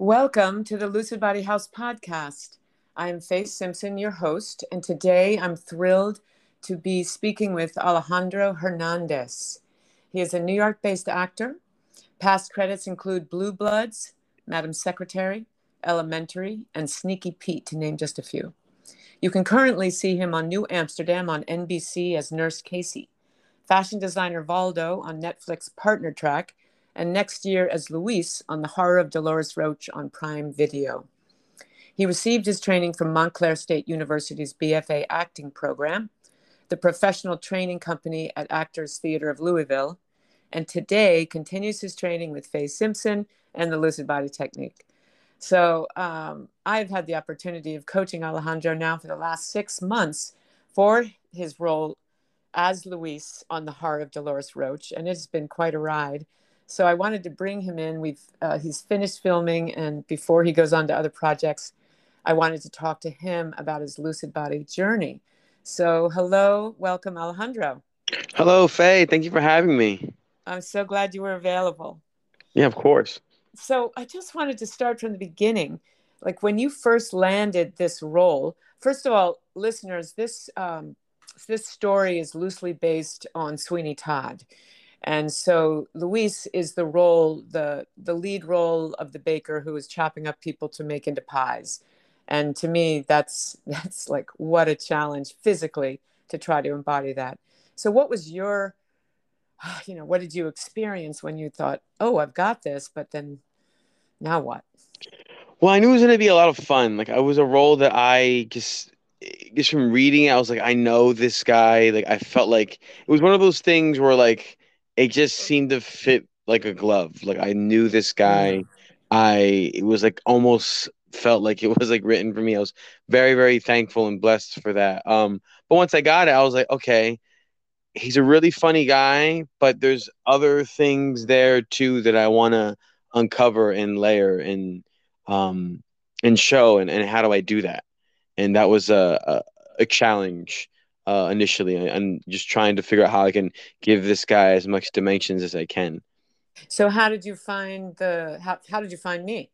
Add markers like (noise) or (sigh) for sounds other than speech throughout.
Welcome to the Lucid Body House podcast. I am Faye Simpson, your host, and today I'm thrilled to be speaking with Alejandro Hernandez. He is a New York based actor. Past credits include Blue Bloods, Madam Secretary, Elementary, and Sneaky Pete, to name just a few. You can currently see him on New Amsterdam on NBC as Nurse Casey, fashion designer Valdo on Netflix Partner Track, and next year as Luis on The Horror of Dolores Roach on Prime Video. He received his training from Montclair State University's BFA acting program, the professional training company at Actors Theater of Louisville, and today continues his training with Faye Simpson and the Lucid Body Technique. So um, I've had the opportunity of coaching Alejandro now for the last six months for his role as Luis on The Horror of Dolores Roach, and it's been quite a ride. So I wanted to bring him in. We've uh, he's finished filming, and before he goes on to other projects, I wanted to talk to him about his lucid body journey. So hello, welcome, Alejandro. Hello, Faye. Thank you for having me. I'm so glad you were available. Yeah, of course. So I just wanted to start from the beginning. Like when you first landed this role, first of all, listeners, this um, this story is loosely based on Sweeney Todd. And so Luis is the role, the the lead role of the baker who is chopping up people to make into pies. And to me, that's (laughs) that's like what a challenge physically to try to embody that. So what was your (sighs) you know, what did you experience when you thought, "Oh, I've got this," but then now what? Well, I knew it was going to be a lot of fun. Like I was a role that I just just from reading it, I was like, I know this guy. Like I felt like it was one of those things where like it just seemed to fit like a glove. Like I knew this guy. I it was like almost felt like it (laughs) was like written for me. I was very very thankful and blessed for that. Um, but once I got it, I was like, okay, he's a really funny guy, but there's other things there too that I want to uncover and layer and um and show and, and how do I do that? And that was a a, a challenge uh, initially, and just trying to figure out how I can give this guy as much dimensions as I can. So, how did you find the? How, how did you find me?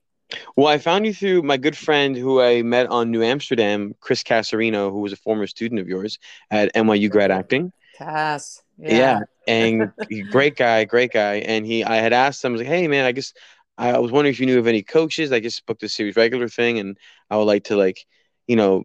Well, I found you through my good friend who I met on New Amsterdam, Chris Casarino, who was a former student of yours at NYU Grad Acting. Cass, yeah, yeah and (laughs) great guy, great guy. And he, I had asked him, I was like, "Hey, man, I guess I was wondering if you knew of any coaches. I just booked a series regular thing, and I would like to like, you know,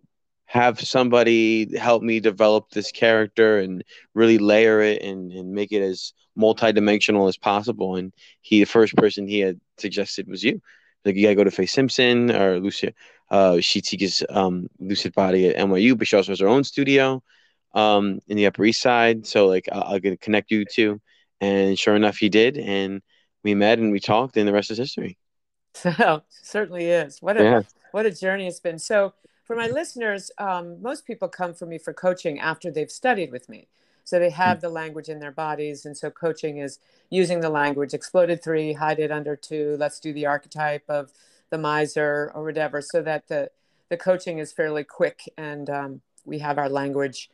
have somebody help me develop this character and really layer it and, and make it as multidimensional as possible. And he, the first person he had suggested was you. Like you gotta go to Faye Simpson or Lucia. Uh, she teaches um, Lucid Body at NYU, but she also has her own studio um, in the Upper East Side. So like I'll, I'll to connect you two. And sure enough, he did. And we met and we talked, and the rest is history. (laughs) So certainly is. What a yeah. what a journey it's been. So for my listeners, um, most people come for me for coaching after they've studied with me. So they have mm. the language in their bodies. And so coaching is using the language, exploded three, hide it under two, let's do the archetype of the miser or whatever, so that the, the coaching is fairly quick and um, we have our language,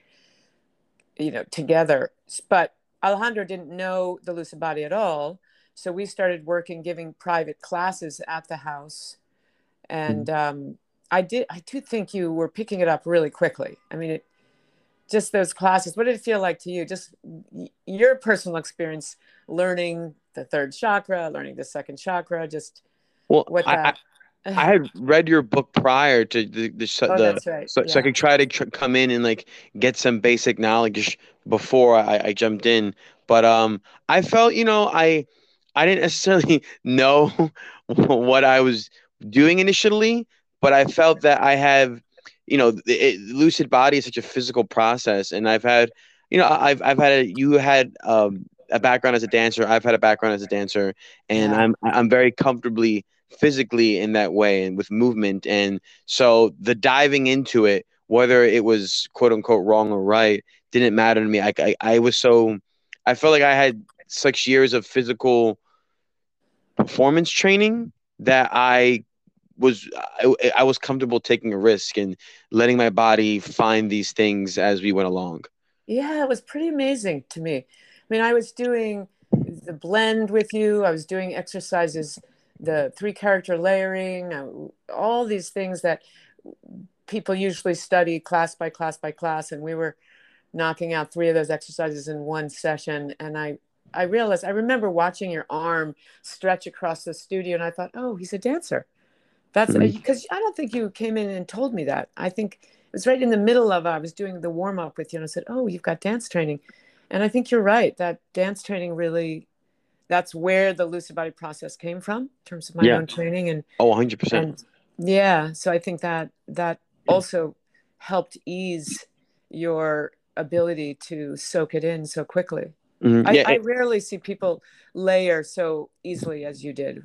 you know, together. But Alejandro didn't know the lucid body at all. So we started working, giving private classes at the house. And mm. um, I did. I do think you were picking it up really quickly. I mean, it, just those classes. What did it feel like to you? Just your personal experience learning the third chakra, learning the second chakra. Just well, what that. I, I had read your book prior to the the, oh, the right. so, yeah. so I could try to tr- come in and like get some basic knowledge before I, I jumped in. But um, I felt you know I I didn't necessarily (laughs) know (laughs) what I was doing initially, but I felt that I have, you know, it, lucid body is such a physical process, and I've had, you know, I've I've had a, you had um, a background as a dancer, I've had a background as a dancer, and yeah. I'm I'm very comfortably physically in that way and with movement, and so the diving into it, whether it was quote unquote wrong or right, didn't matter to me. I I, I was so, I felt like I had such years of physical performance training that I was I, I, was comfortable taking a risk and letting my body find these things as we went along. Yeah, it was pretty amazing to me. I mean, I was doing the blend with you. I was doing exercises the three character layering, uh, all these things that people usually study class by class by class. And we were knocking out three of those exercises in one session. And I, I realized, I remember watching your arm stretch across the studio and I thought, oh, he's a dancer. That's because mm-hmm. I don't think you came in and told me that. I think it was right in the middle of, I was doing the warm up with you and I said, oh, you've got dance training. And I think you're right. That dance training really that's where the lucid body process came from in terms of my yeah. own training and oh 100% and yeah so i think that that also helped ease your ability to soak it in so quickly mm-hmm. yeah, I, it, I, rarely see people layer so easily as you did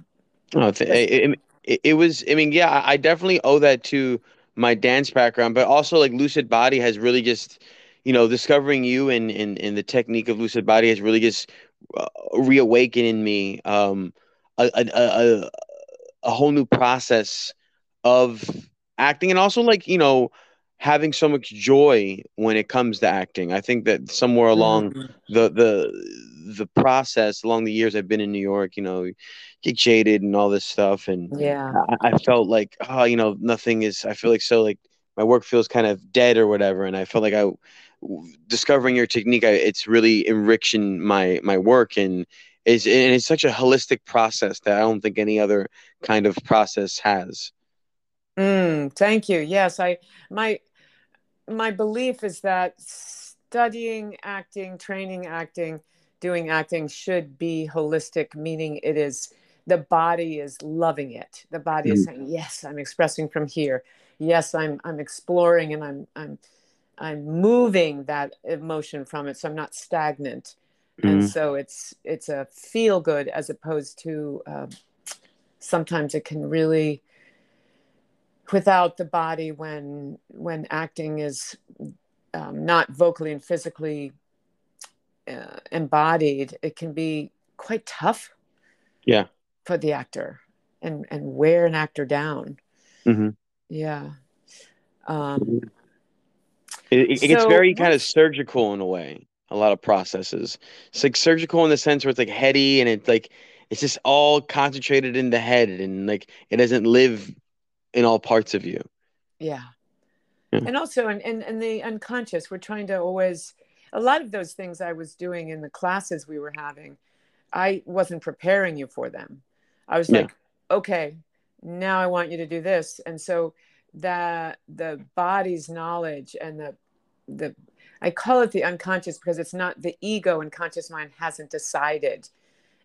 oh, it, it, it was i mean yeah i definitely owe that to my dance background but also like lucid body has really just you know discovering you and and, and the technique of lucid body has really just uh, reawaken in me um, a, a, a, a whole new process of acting and also like you know having so much joy when it comes to acting i think that somewhere along mm-hmm. the the the process along the years i've been in new york you know get jaded and all this stuff and yeah. I, I felt like oh you know nothing is i feel like so like my work feels kind of dead or whatever and i felt like i discovering your technique I, it's really enriching my my work and is and it's such a holistic process that i don't think any other kind of process has. Mm, thank you. Yes i my my belief is that studying acting training acting doing acting should be holistic meaning it is the body is loving it the body mm. is saying yes i'm expressing from here yes i'm i'm exploring and i'm i'm I'm moving that emotion from it, so I'm not stagnant. Mm-hmm. And so it's it's a feel good as opposed to uh, sometimes it can really without the body when when acting is um, not vocally and physically uh, embodied, it can be quite tough. Yeah. For the actor and and wear an actor down. Mm-hmm. Yeah. Um, mm-hmm. It, it so gets very kind of surgical in a way. A lot of processes. It's like surgical in the sense where it's like heady and it's like it's just all concentrated in the head and like it doesn't live in all parts of you. Yeah. yeah. And also and, and in the unconscious, we're trying to always a lot of those things I was doing in the classes we were having, I wasn't preparing you for them. I was like, okay, now I want you to do this. And so that the body's knowledge and the the I call it the unconscious because it's not the ego and conscious mind hasn't decided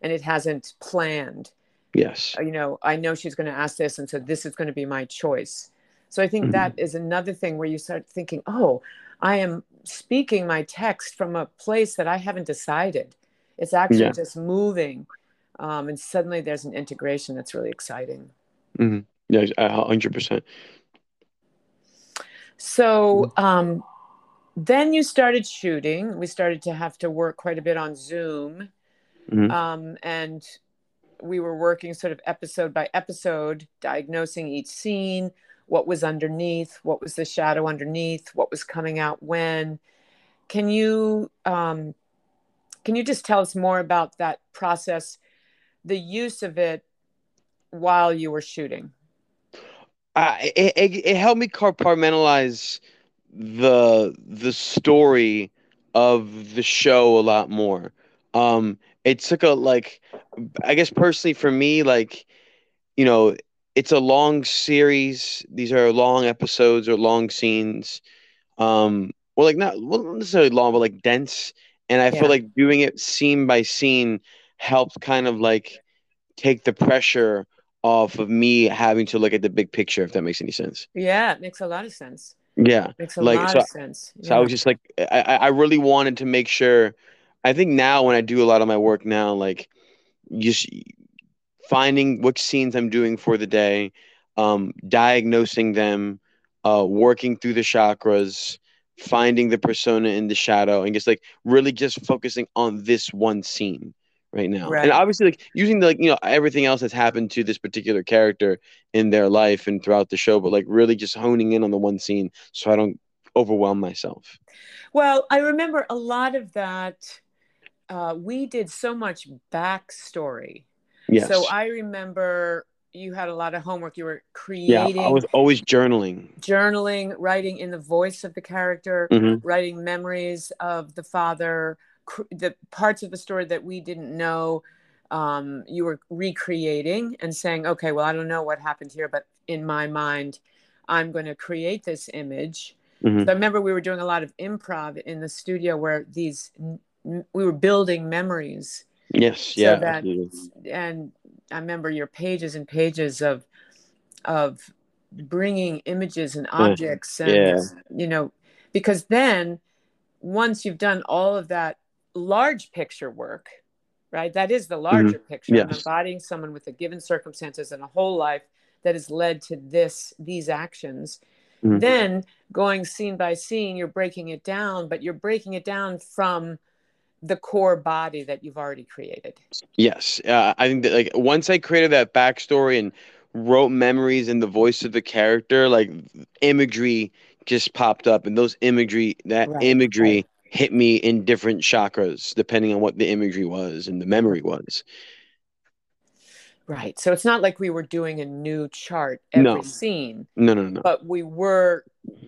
and it hasn't planned. Yes. Uh, you know, I know she's going to ask this and so this is going to be my choice. So I think mm-hmm. that is another thing where you start thinking, "Oh, I am speaking my text from a place that I haven't decided. It's actually yeah. just moving." Um, and suddenly there's an integration that's really exciting. Mm-hmm. Yeah, hundred percent. So um, then you started shooting. We started to have to work quite a bit on Zoom. Mm-hmm. Um, and we were working sort of episode by episode, diagnosing each scene, what was underneath, what was the shadow underneath, what was coming out when. Can you um, can you just tell us more about that process, the use of it while you were shooting? uh, it, it, it helped me compartmentalize the the story of the show a lot more. Um, it took a like, I guess personally for me, like, you know, it's a long series. These are long episodes or long scenes. Um, well, like not well, not necessarily long, but like dense. And I yeah. feel like doing it scene by scene helped kind of like take the pressure off of me having to look at the big picture, if that makes any sense. Yeah, it makes a lot of sense. Yeah, it makes a like, lot so, of sense. Yeah. So I was just like, I, I really wanted to make sure. I think now when I do a lot of my work now, like just finding which scenes I'm doing for the day, um, diagnosing them, uh, working through the chakras, finding the persona in the shadow, and just like really just focusing on this one scene right now. Right. And obviously, like using the like you know everything else that's happened to this particular character in their life and throughout the show, but like really just honing in on the one scene so I don't overwhelm myself. Well, I remember a lot of that. Uh, we did so much backstory. Yes. So I remember you had a lot of homework. You were creating. Yeah, I was always journaling. Journaling, writing in the voice of the character, Mhm. writing memories of the father, cr- the parts of the story that we didn't know. Um, you were recreating and saying, okay, well, I don't know what happened here, but in my mind, I'm going to create this image. Mhm. So I remember we were doing a lot of improv in the studio where these, we were building memories Yes. so Yeah. that and i remember your pages and pages of of bringing images and objects and yeah. you know because then once you've done all of that large picture work right that is the larger picture Mm-hmm. Yes. embodying someone with the given circumstances and a whole life that has led to this these actions Mhm. then going scene by scene you're breaking it down but you're breaking it down from the core body that you've already created Yes, uh, I think that like once I created that backstory and wrote memories in the voice of the character, like imagery just popped up, and those imagery, that Right, imagery hit me in different chakras depending on what the imagery was and the memory was. Right. So it's not like we were doing a new chart every No. scene, No, no, no. but we were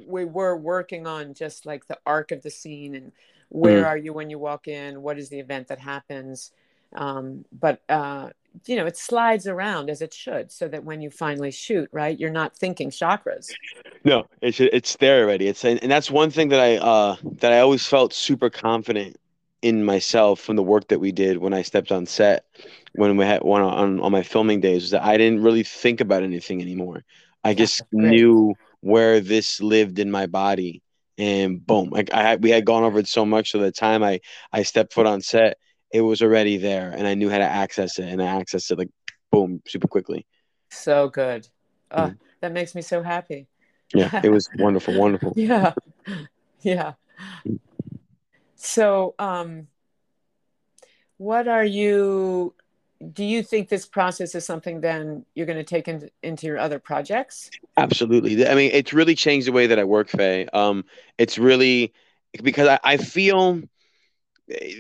we were working on just like the arc of the scene and where Mhm. are you when you walk in? What is the event that happens? Um, but uh, you know, it slides around as it should, so that when you finally shoot, right, you're not thinking chakras. No, it's it's there already. It's and, and that's one thing that I uh that I always felt super confident in myself from the work that we did when I stepped on set when we had one on on my filming days was that I didn't really think about anything anymore. I just knew where this lived in my body and boom. Like I had we had gone over it so much so the time I I stepped foot on set, it was already there and I knew how to access it and I accessed it like boom super quickly. So good. Oh, Mhm. that makes me so happy. Yeah, it was (laughs) wonderful, wonderful. yeah yeah so um what are you do you think this process is something then you're going to take into, into your other projects Absolutely. I mean, it's really changed the way that I work, Faye. Um, it's really because I, I feel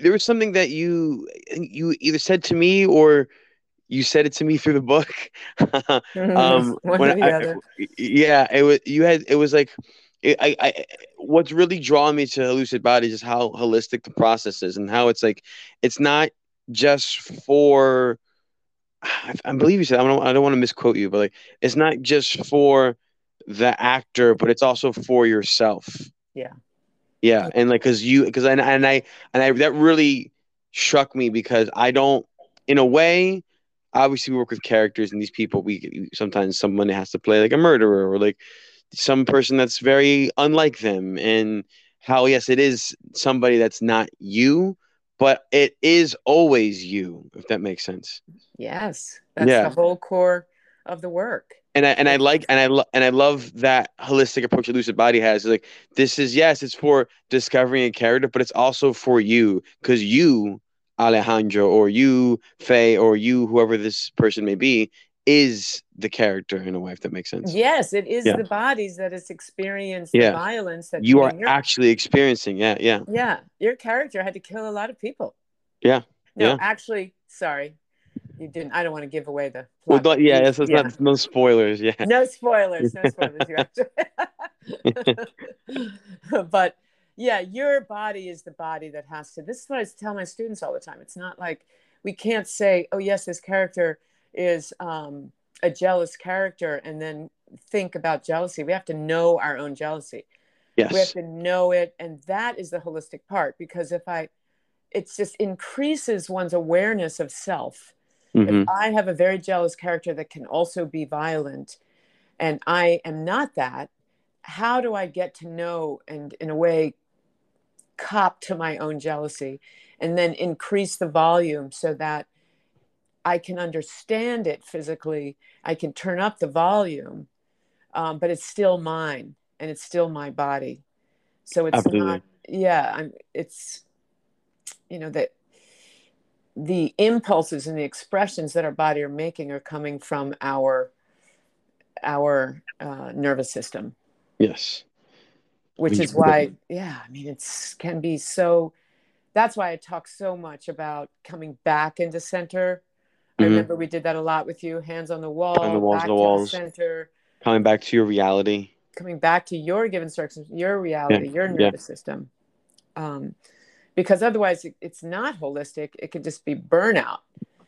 there was something that you you either said to me or you said it to me through the book. (laughs) um, (laughs) one when or the I- other yeah, it was you had it was like it, I, I what's really drawn me to Lucid Bodies is just how holistic the process is and how it's like it's not just for I, I believe you said I don't I don't want to misquote you, but like it's not just for the actor, but it's also for yourself. Yeah. Yeah, and like because you because I and I and I that really struck me because I don't in a way obviously we work with characters and these people we sometimes someone has to play like a murderer or like some person that's very unlike them and how yes it is somebody that's not you but it is always you if that makes sense yes that's Yeah. the whole core of the work and I and I like and I lo- and I love that holistic approach that Lucid Body has. Like this is yes, it's for discovering a character, but it's also for you because you, Alejandro, or you, Faye, or you, whoever this person may be, is the character in a way. If that makes sense. yes it is Yeah. the bodies that has experienced Yeah. the violence that You are actually experiencing. Yeah, yeah, yeah your character had to kill a lot of people Yeah. no Yeah. actually sorry you didn't i don't want to give away the plot, don't- yeah, that's, that's not no spoilers. Yeah, no spoilers no spoilers (laughs) (laughs) but yeah your body is the body that has to this is what i tell my students all the time it's not like we can't say oh yes this character is um, a jealous character and then think about jealousy. We have to know our own jealousy. Yes. we have to know it. And that is the holistic part because if i it just increases one's awareness of self. Hmm if I have a very jealous character that can also be violent and I am not that, how do I get to know and, in a way, cop to my own jealousy and then increase the volume so that I can understand it physically? I can turn up the volume, um, but it's still mine and it's still my body. So it's Absolutely. not, yeah, I'm, it's, you know, that the impulses and the expressions that our body are making are coming from our our uh, nervous system yes, which Which- is why yeah i mean it's can be so that's why i talk so much about coming back into center I Mhm. remember we did that a lot with you. Hands on the wall, On the walls, back the to walls. the center, Coming back to your reality. coming back to your given circumstance, your reality, your yeah. nervous system. Um, because otherwise, it, it's not holistic. It could just be burnout.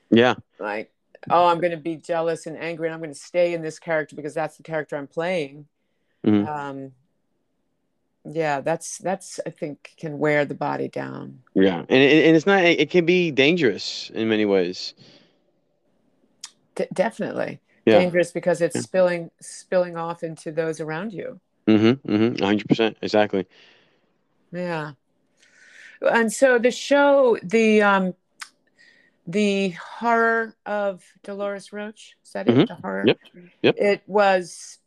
Yeah. Like, oh, I'm going to be jealous and angry, and I'm going to stay in this character because that's the character I'm playing. Mhm. Um, yeah, that's that's I think can wear the body down. Yeah. And, and and it's not. It can be dangerous in many ways. D- definitely Yeah. dangerous because it's Yeah. spilling spilling off into those around you. Mm-hmm. Mm-hmm. hundred percent. Exactly. Yeah. And so the show, the um the horror of Dolores Roach, is that it? Mhm. The horror? Yep. Yep. It was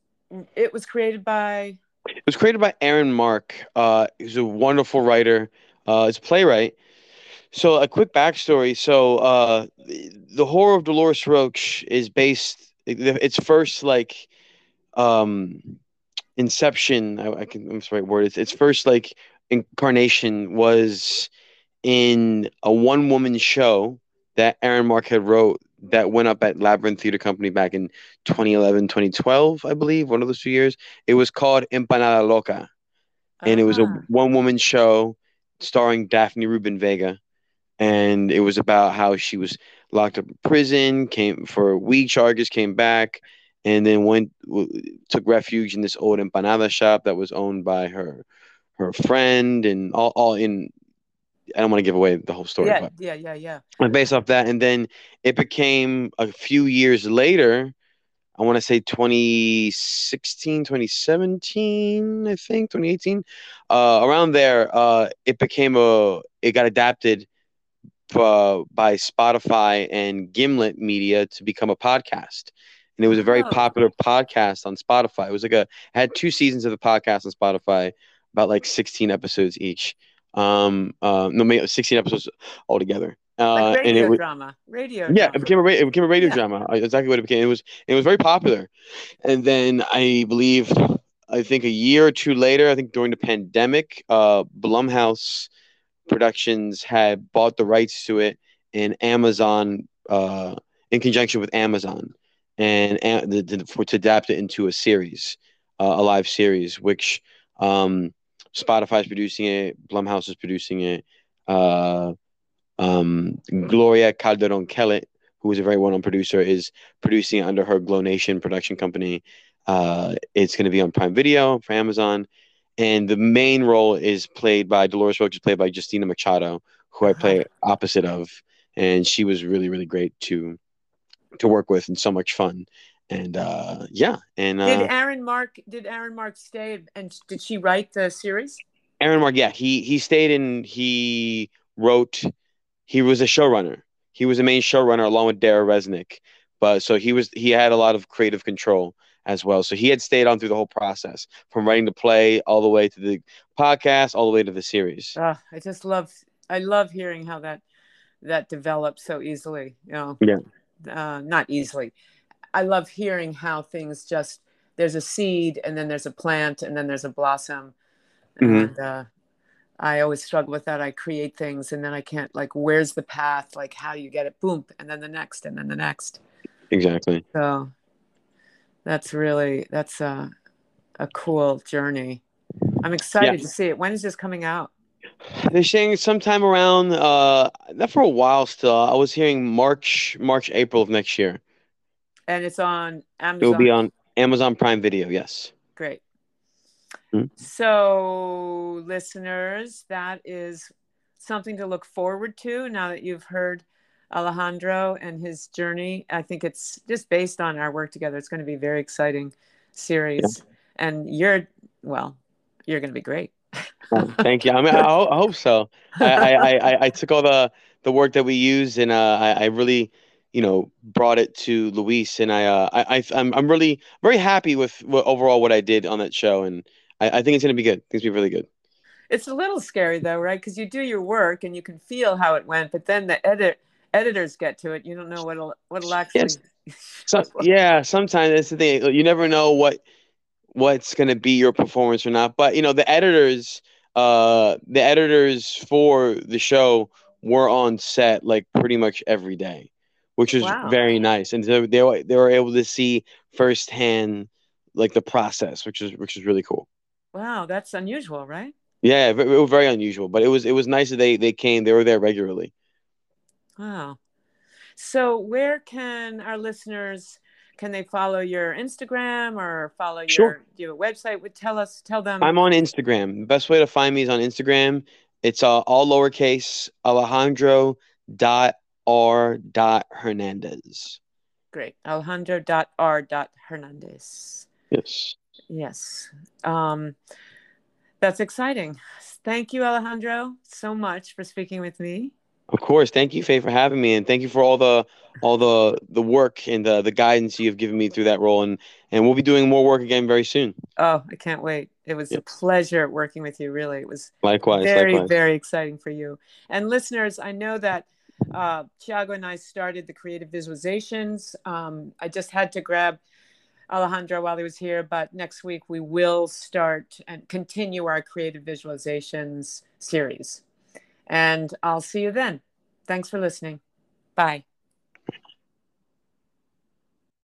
it was created by It was created by Aaron Mark. Uh, he's a wonderful writer. Uh, he's a playwright. So a quick backstory. So uh, the, horror of Dolores Roach is based. Its first like um, inception. I, I can. I'm sorry. Word. It's its first like incarnation was in a one woman show that Aaron Mark had wrote that went up at Labyrinth Theater Company back in 2011, 2012, I believe, one of those two years. It was called Empanada Loca, and it was a Ah, one woman show starring Daphne Rubin Vega. And it was about how she was locked up in prison, came for weed charges, came back, and then went w- took refuge in this old empanada shop that was owned by her her friend, and all, all in. I don't want to give away the whole story, yeah, but yeah, yeah, yeah. and based off that and then it became a few years later i want to say 2016 2017 i think 2018 uh, around there uh, it became a it got adapted uh, by spotify and gimlet media to become a podcast and it was a very Oh. popular podcast on spotify it was like a had two seasons of the podcast on spotify about like 16 episodes each um uh no maybe 16 episodes altogether uh Like and radio it was drama. Radio yeah drama. it became a it became a radio Yeah. drama exactly what it became it was it was very popular and then i believe i think a year or two later i think during the pandemic uh blumhouse productions had bought the rights to it in amazon uh in conjunction with amazon and, the, the, for to adapt it into a series uh, a live series which um spotify's producing it blumhouse is producing it uh um, Gloria Calderon Kellett, who is a very well-known producer, is producing it under her Glow Nation production company. Uh, it's going to be on Prime Video for Amazon, and the main role is played by Dolores Roach, is played by Justina Machado, who I play opposite of, and she was really, really great to to work with and so much fun. And uh, yeah, and Did uh, Aaron Mark did Aaron Mark stay and did she write the series? Aaron Mark, yeah, he he stayed and he wrote. He was a showrunner. He was a main showrunner along with Dara Resnick. But so he was he had a lot of creative control as well. So he had stayed on through the whole process from writing the play all the way to the podcast, all the way to the series. Uh, I just love I love hearing how that that develops so easily. You know, Yeah. uh, not easily. I love hearing how things just there's a seed and then there's a plant and then there's a blossom, Mhm. and uh, I always struggle with that. I create things and then I can't like where's the path? Like how do you get it? Boom, and then the next and then the next. Exactly. So that's really that's a a cool journey. I'm excited to see it. When is this coming out? They're saying sometime around uh not for a while still. I was hearing March March April of next year. And it's on Amazon. It'll be on Amazon Prime Video, yes. Great. Mhm. So, listeners, that is something to look forward to now that you've heard Alejandro and his journey. I think it's just based on our work together. It's going to be a very exciting series. And you're, well, you're going to be great. Oh, thank you. I mean, I, I hope so. I, I, I, took all the the work that we used, and uh, I, I really, you know, brought it to Luis, and I, uh, I, I I'm, I'm really very happy with what, overall what I did on that show, and I, I think it's gonna be good. It's gonna be really good. It's a little scary though, right? Because you do your work and you can feel how it went, but then the edit editors get to it. You don't know what'll what'll actually. Yes. (laughs) So yeah, sometimes that's the thing. You never know what what's gonna be your performance or not. But you know, the editors, uh, the editors for the show were on set like pretty much every day. which was Wow. very nice. And so they were, they were able to see firsthand like the process, which is which is really cool. Wow, that's unusual, right? Yeah, it was very unusual, but it was it was nice that they they came. They were there regularly. Wow. So where can our listeners can they follow your Instagram or follow your Sure. do you have a website? Would tell us tell them I'm on Instagram. The best way to find me is on Instagram. It's uh, all lowercase Alejandro dot R dot Hernandez. great. Alejandro dot r dot Hernandez. Yes. Yes. Um that's exciting. Thank you, Alejandro, so much for speaking with me. Of course. Thank you, Faye, for having me, and thank you for all the all the the work and the the guidance you've given me through that role. And and we'll be doing more work again very soon. Oh, I can't wait. It was a pleasure working with you, really. It was Likewise. very likewise. very exciting for you and listeners i know that uh, Thiago and i started the creative visualizations um, i just had to grab alejandro while he was here but next week we will start and continue our creative visualizations series and i'll see you then. Thanks for listening. Bye